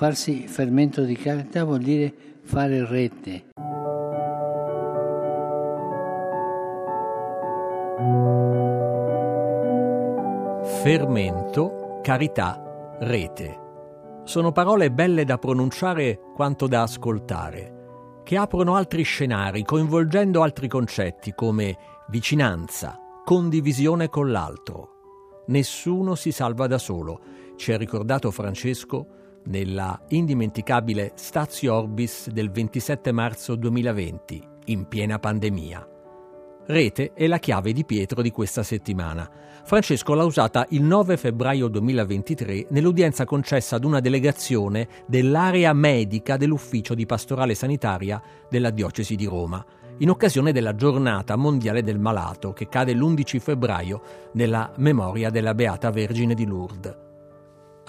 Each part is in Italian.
Farsi fermento di carta vuol dire fare rete. Fermento, carità, rete. Sono parole belle da pronunciare quanto da ascoltare, che aprono altri scenari, coinvolgendo altri concetti come vicinanza, condivisione con l'altro. Nessuno si salva da solo, ci ha ricordato Francesco nella indimenticabile Stazio Orbis del 27 marzo 2020, in piena pandemia. Rete è la chiave di Pietro di questa settimana. Francesco l'ha usata il 9 febbraio 2023 nell'udienza concessa ad una delegazione dell'area medica dell'Ufficio di Pastorale Sanitaria della Diocesi di Roma, in occasione della giornata mondiale del malato che cade l'11 febbraio nella memoria della Beata Vergine di Lourdes.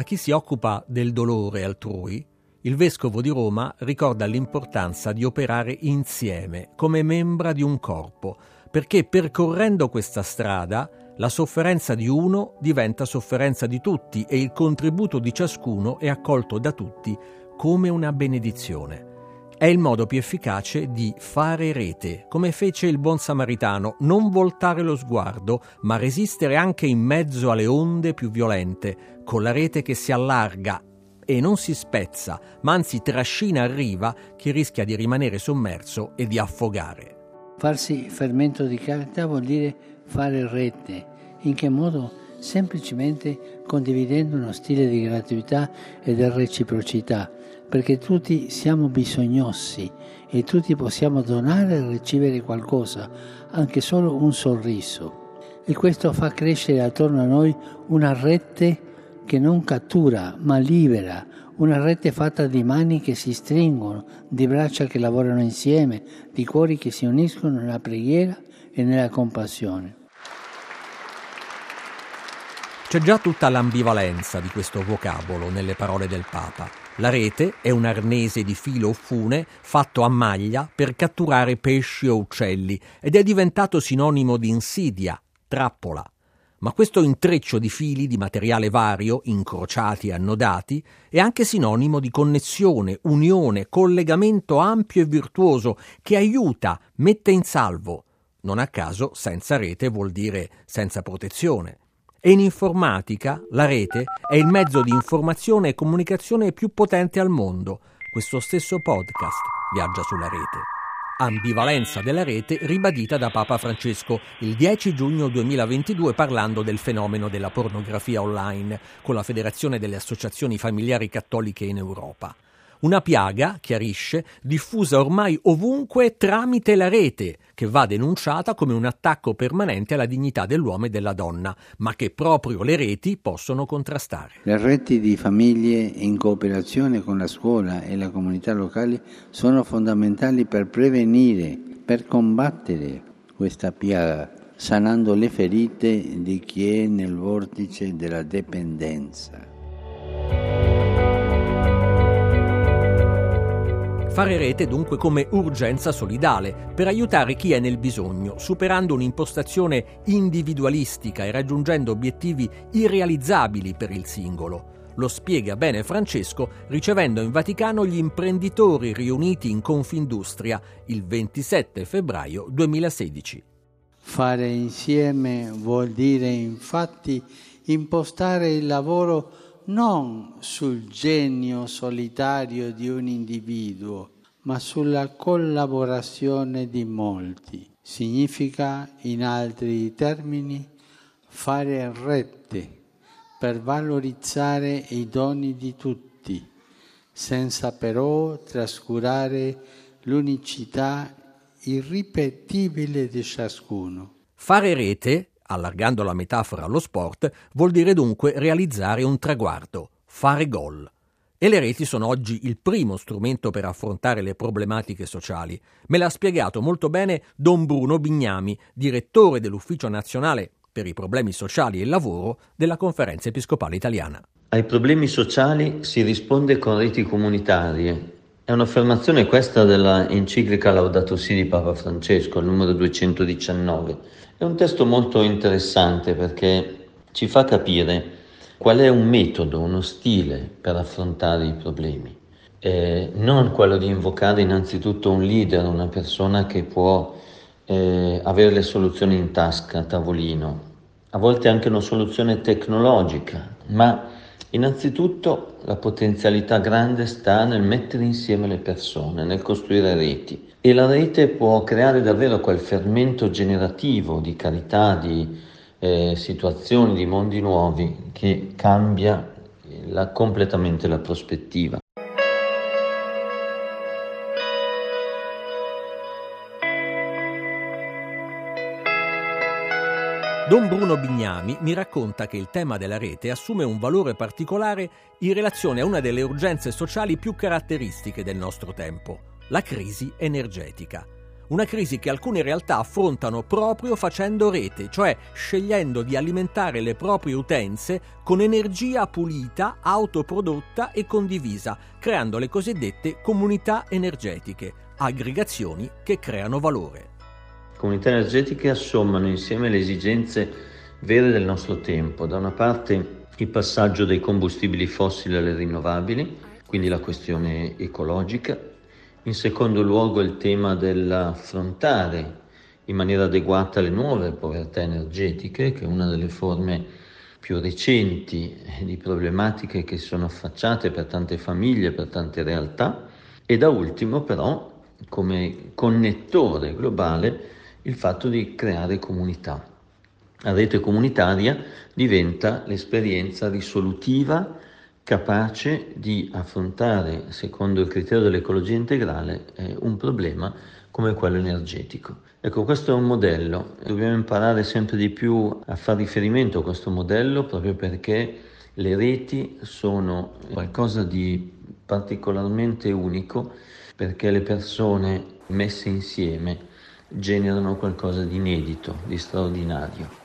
A chi si occupa del dolore altrui, il vescovo di Roma ricorda l'importanza di operare insieme, come membra di un corpo, perché percorrendo questa strada la sofferenza di uno diventa sofferenza di tutti e il contributo di ciascuno è accolto da tutti come una benedizione. È il modo più efficace di fare rete, come fece il buon samaritano, non voltare lo sguardo, ma resistere anche in mezzo alle onde più violente, con la rete che si allarga e non si spezza, ma anzi trascina a riva chi rischia di rimanere sommerso e di affogare. Farsi fermento di carta vuol dire fare rete. In che modo? Semplicemente condividendo uno stile di gratuità e di reciprocità perché tutti siamo bisognosi e tutti possiamo donare e ricevere qualcosa, anche solo un sorriso. E questo fa crescere attorno a noi una rete che non cattura, ma libera, una rete fatta di mani che si stringono, di braccia che lavorano insieme, di cuori che si uniscono nella preghiera e nella compassione. C'è già tutta l'ambivalenza di questo vocabolo nelle parole del Papa. La rete è un arnese di filo o fune fatto a maglia per catturare pesci o uccelli ed è diventato sinonimo di insidia, trappola. Ma questo intreccio di fili di materiale vario, incrociati e annodati, è anche sinonimo di connessione, unione, collegamento ampio e virtuoso che aiuta, mette in salvo. Non a caso senza rete vuol dire senza protezione. E in informatica la rete è il mezzo di informazione e comunicazione più potente al mondo. Questo stesso podcast viaggia sulla rete. Ambivalenza della rete ribadita da Papa Francesco il 10 giugno 2022 parlando del fenomeno della pornografia online con la Federazione delle Associazioni Familiari Cattoliche in Europa. Una piaga, chiarisce, diffusa ormai ovunque tramite la rete, che va denunciata come un attacco permanente alla dignità dell'uomo e della donna, ma che proprio le reti possono contrastare. Le reti di famiglie in cooperazione con la scuola e la comunità locale sono fondamentali per prevenire, per combattere questa piaga, sanando le ferite di chi è nel vortice della dipendenza. Fare rete dunque come urgenza solidale per aiutare chi è nel bisogno, superando un'impostazione individualistica e raggiungendo obiettivi irrealizzabili per il singolo. Lo spiega bene Francesco ricevendo in Vaticano gli imprenditori riuniti in Confindustria il 27 febbraio 2016. Fare insieme vuol dire infatti impostare il lavoro non sul genio solitario di un individuo, ma sulla collaborazione di molti. Significa, in altri termini, fare rete per valorizzare i doni di tutti, senza però trascurare l'unicità irripetibile di ciascuno. Fare rete allargando la metafora allo sport, vuol dire dunque realizzare un traguardo, fare gol. E le reti sono oggi il primo strumento per affrontare le problematiche sociali. Me l'ha spiegato molto bene Don Bruno Bignami, direttore dell'Ufficio nazionale per i problemi sociali e il lavoro della Conferenza Episcopale Italiana. Ai problemi sociali si risponde con reti comunitarie. È un'affermazione questa della enciclica Laudato Si di Papa Francesco, il numero 219. È un testo molto interessante perché ci fa capire qual è un metodo, uno stile per affrontare i problemi. Eh, non quello di invocare innanzitutto un leader, una persona che può eh, avere le soluzioni in tasca, a tavolino, a volte anche una soluzione tecnologica, ma innanzitutto la potenzialità grande sta nel mettere insieme le persone, nel costruire reti e la rete può creare davvero quel fermento generativo di carità, di eh, situazioni, di mondi nuovi che cambia la, completamente la prospettiva. Don Bruno Bignami mi racconta che il tema della rete assume un valore particolare in relazione a una delle urgenze sociali più caratteristiche del nostro tempo, la crisi energetica una crisi che alcune realtà affrontano proprio facendo rete, cioè scegliendo di alimentare le proprie utenze con energia pulita, autoprodotta e condivisa, creando le cosiddette comunità energetiche, aggregazioni che creano valore. Comunità energetiche assommano insieme le esigenze vere del nostro tempo, da una parte il passaggio dai combustibili fossili alle rinnovabili, quindi la questione ecologica, in secondo luogo il tema dell'affrontare in maniera adeguata le nuove povertà energetiche, che è una delle forme più recenti di problematiche che sono affacciate per tante famiglie, per tante realtà, e da ultimo però come connettore globale il fatto di creare comunità. La rete comunitaria diventa l'esperienza risolutiva capace di affrontare, secondo il criterio dell'ecologia integrale, eh, un problema come quello energetico. Ecco, questo è un modello, dobbiamo imparare sempre di più a fare riferimento a questo modello proprio perché le reti sono qualcosa di particolarmente unico perché le persone messe insieme generano qualcosa di inedito, di straordinario.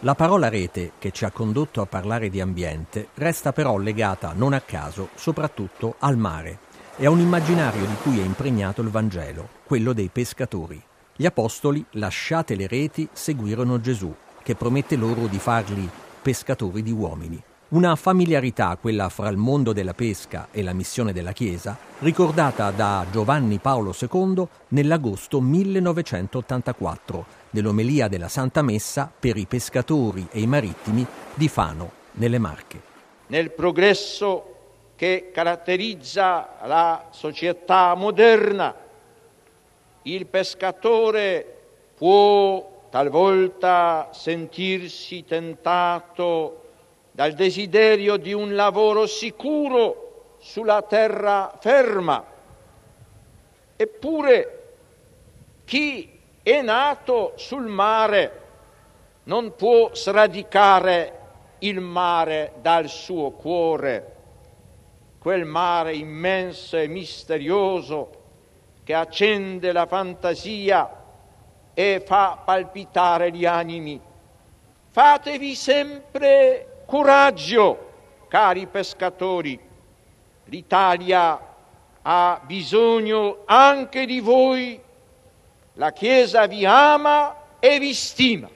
La parola rete, che ci ha condotto a parlare di ambiente, resta però legata, non a caso, soprattutto al mare e a un immaginario di cui è impregnato il Vangelo, quello dei pescatori. Gli apostoli, lasciate le reti, seguirono Gesù, che promette loro di farli pescatori di uomini. Una familiarità, quella fra il mondo della pesca e la missione della Chiesa, ricordata da Giovanni Paolo II nell'agosto 1984 dell'omelia della Santa Messa per i pescatori e i marittimi di Fano, nelle Marche. Nel progresso che caratterizza la società moderna, il pescatore può talvolta sentirsi tentato dal desiderio di un lavoro sicuro sulla terra ferma. Eppure chi è nato sul mare, non può sradicare il mare dal suo cuore, quel mare immenso e misterioso che accende la fantasia e fa palpitare gli animi. Fatevi sempre coraggio, cari pescatori. L'Italia ha bisogno anche di voi la Chiesa vi ama e vi stima.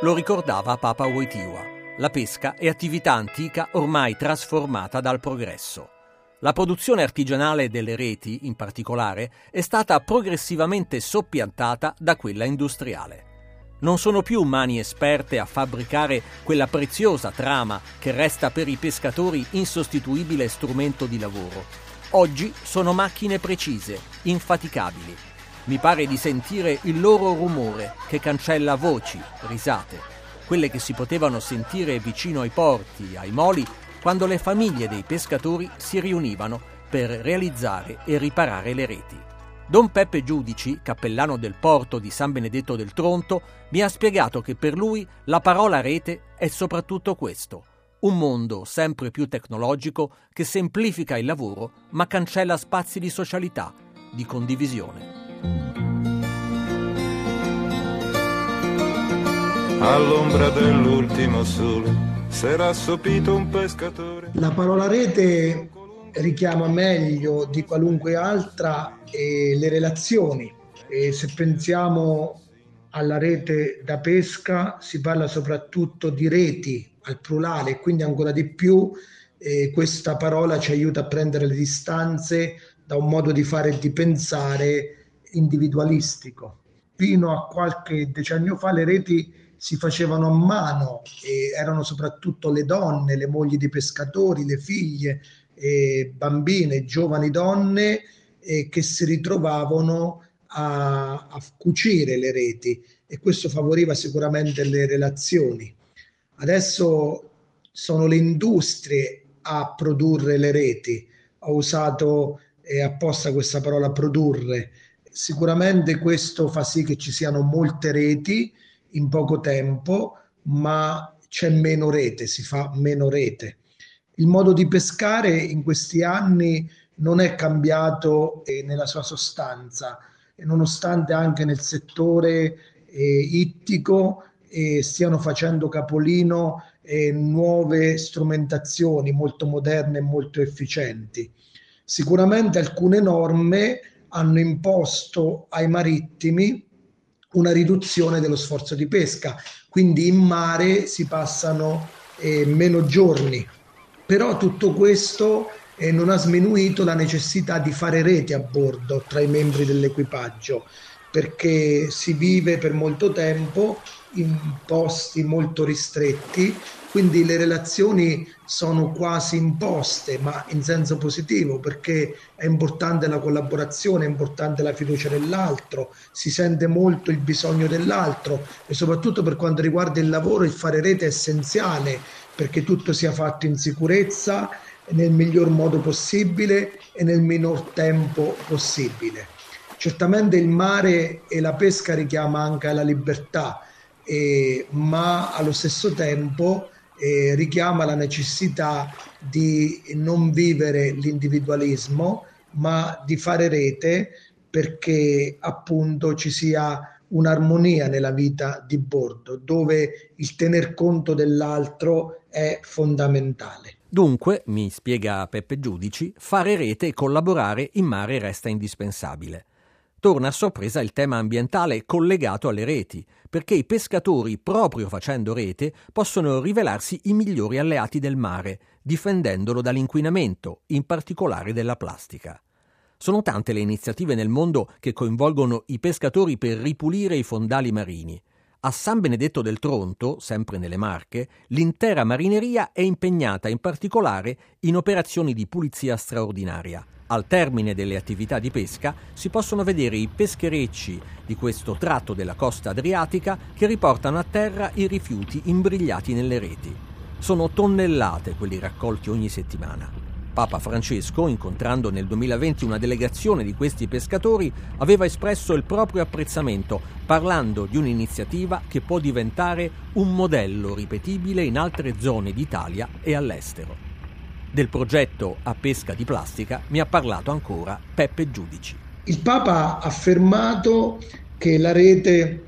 Lo ricordava Papa Wojtyła. La pesca è attività antica ormai trasformata dal progresso. La produzione artigianale delle reti, in particolare, è stata progressivamente soppiantata da quella industriale. Non sono più mani esperte a fabbricare quella preziosa trama che resta per i pescatori insostituibile strumento di lavoro. Oggi sono macchine precise, infaticabili. Mi pare di sentire il loro rumore che cancella voci, risate, quelle che si potevano sentire vicino ai porti, ai moli, quando le famiglie dei pescatori si riunivano per realizzare e riparare le reti. Don Peppe Giudici, cappellano del porto di San Benedetto del Tronto, mi ha spiegato che per lui la parola rete è soprattutto questo, un mondo sempre più tecnologico che semplifica il lavoro ma cancella spazi di socialità, di condivisione. All'ombra dell'ultimo sole s'era assopito un pescatore. La parola rete richiama meglio di qualunque altra eh, le relazioni. E se pensiamo alla rete da pesca si parla soprattutto di reti al plurale, quindi ancora di più eh, questa parola ci aiuta a prendere le distanze da un modo di fare e di pensare individualistico. Fino a qualche decennio fa le reti si facevano a mano e erano soprattutto le donne, le mogli di pescatori, le figlie, eh, bambine, giovani donne eh, che si ritrovavano a, a cucire le reti e questo favoriva sicuramente le relazioni. Adesso sono le industrie a produrre le reti. Ho usato eh, apposta questa parola produrre. Sicuramente questo fa sì che ci siano molte reti in poco tempo, ma c'è meno rete, si fa meno rete. Il modo di pescare in questi anni non è cambiato eh, nella sua sostanza, nonostante anche nel settore eh, ittico eh, stiano facendo capolino eh, nuove strumentazioni molto moderne e molto efficienti. Sicuramente alcune norme hanno imposto ai marittimi una riduzione dello sforzo di pesca, quindi in mare si passano eh, meno giorni, però tutto questo eh, non ha sminuito la necessità di fare reti a bordo tra i membri dell'equipaggio, perché si vive per molto tempo in posti molto ristretti, quindi le relazioni sono quasi imposte, ma in senso positivo, perché è importante la collaborazione, è importante la fiducia nell'altro, si sente molto il bisogno dell'altro e soprattutto per quanto riguarda il lavoro il fare rete è essenziale perché tutto sia fatto in sicurezza nel miglior modo possibile e nel minor tempo possibile. Certamente il mare e la pesca richiama anche la libertà, eh, ma allo stesso tempo eh, richiama la necessità di non vivere l'individualismo, ma di fare rete perché appunto ci sia un'armonia nella vita di bordo, dove il tener conto dell'altro è fondamentale. Dunque, mi spiega Peppe Giudici, fare rete e collaborare in mare resta indispensabile. Torna a sorpresa il tema ambientale collegato alle reti, perché i pescatori, proprio facendo rete, possono rivelarsi i migliori alleati del mare, difendendolo dall'inquinamento, in particolare della plastica. Sono tante le iniziative nel mondo che coinvolgono i pescatori per ripulire i fondali marini. A San Benedetto del Tronto, sempre nelle Marche, l'intera marineria è impegnata in particolare in operazioni di pulizia straordinaria. Al termine delle attività di pesca si possono vedere i pescherecci di questo tratto della costa adriatica che riportano a terra i rifiuti imbrigliati nelle reti. Sono tonnellate quelli raccolti ogni settimana. Papa Francesco, incontrando nel 2020 una delegazione di questi pescatori, aveva espresso il proprio apprezzamento, parlando di un'iniziativa che può diventare un modello ripetibile in altre zone d'Italia e all'estero. Del progetto a pesca di plastica mi ha parlato ancora Peppe Giudici. Il Papa ha affermato che la rete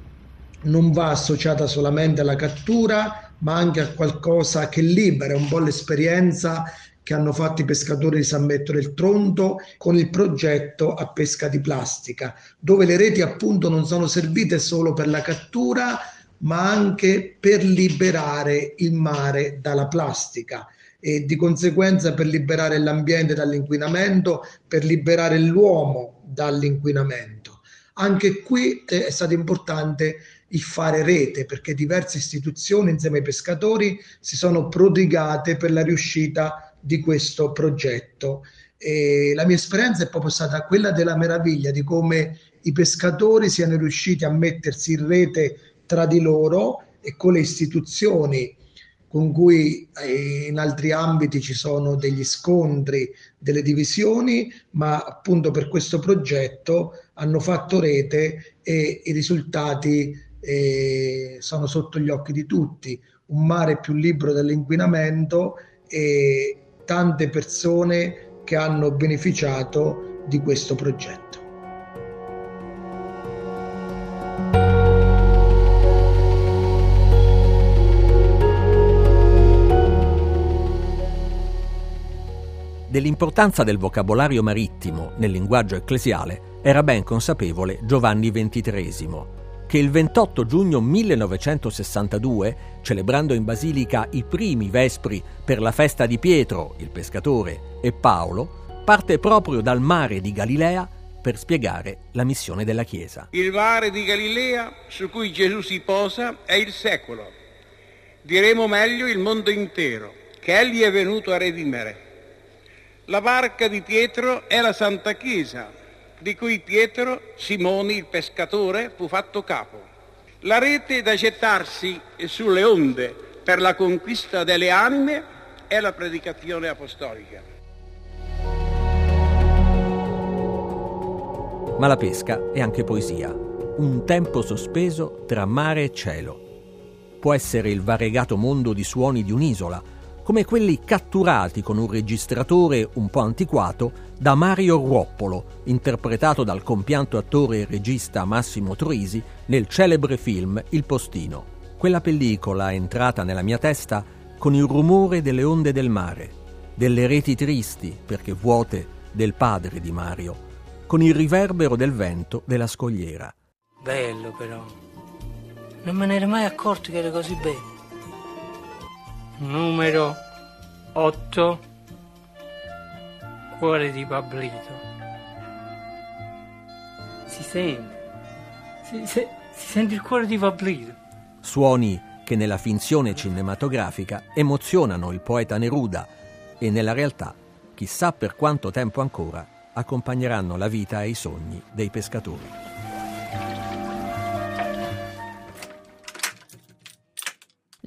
non va associata solamente alla cattura, ma anche a qualcosa che libera un po' l'esperienza che hanno fatto i pescatori di San Metto del Tronto con il progetto a pesca di plastica, dove le reti appunto non sono servite solo per la cattura, ma anche per liberare il mare dalla plastica e di conseguenza per liberare l'ambiente dall'inquinamento, per liberare l'uomo dall'inquinamento. Anche qui è stato importante il fare rete perché diverse istituzioni insieme ai pescatori si sono prodigate per la riuscita di questo progetto. E la mia esperienza è proprio stata quella della meraviglia di come i pescatori siano riusciti a mettersi in rete tra di loro e con le istituzioni con cui eh, in altri ambiti ci sono degli scontri, delle divisioni, ma appunto per questo progetto hanno fatto rete e i risultati eh, sono sotto gli occhi di tutti. Un mare più libero dall'inquinamento e tante persone che hanno beneficiato di questo progetto. Dell'importanza del vocabolario marittimo nel linguaggio ecclesiale era ben consapevole Giovanni XXIII, che il 28 giugno 1962, celebrando in basilica i primi vespri per la festa di Pietro, il pescatore, e Paolo, parte proprio dal mare di Galilea per spiegare la missione della Chiesa. Il mare di Galilea su cui Gesù si posa è il secolo, diremo meglio il mondo intero, che egli è venuto a redimere. La barca di Pietro è la Santa Chiesa, di cui Pietro, Simoni il pescatore, fu fatto capo. La rete da gettarsi sulle onde per la conquista delle anime è la predicazione apostolica. Ma la pesca è anche poesia, un tempo sospeso tra mare e cielo. Può essere il variegato mondo di suoni di un'isola, come quelli catturati con un registratore un po' antiquato da Mario Ruoppolo, interpretato dal compianto attore e regista Massimo Troisi nel celebre film Il Postino. Quella pellicola è entrata nella mia testa con il rumore delle onde del mare, delle reti tristi, perché vuote, del padre di Mario, con il riverbero del vento della scogliera. Bello però. Non me ne ero mai accorto che era così bello numero 8 cuore di Pablito. Si sente? Si, si, si sente il cuore di Pablito? Suoni che nella finzione cinematografica emozionano il poeta Neruda e nella realtà chissà per quanto tempo ancora accompagneranno la vita e i sogni dei pescatori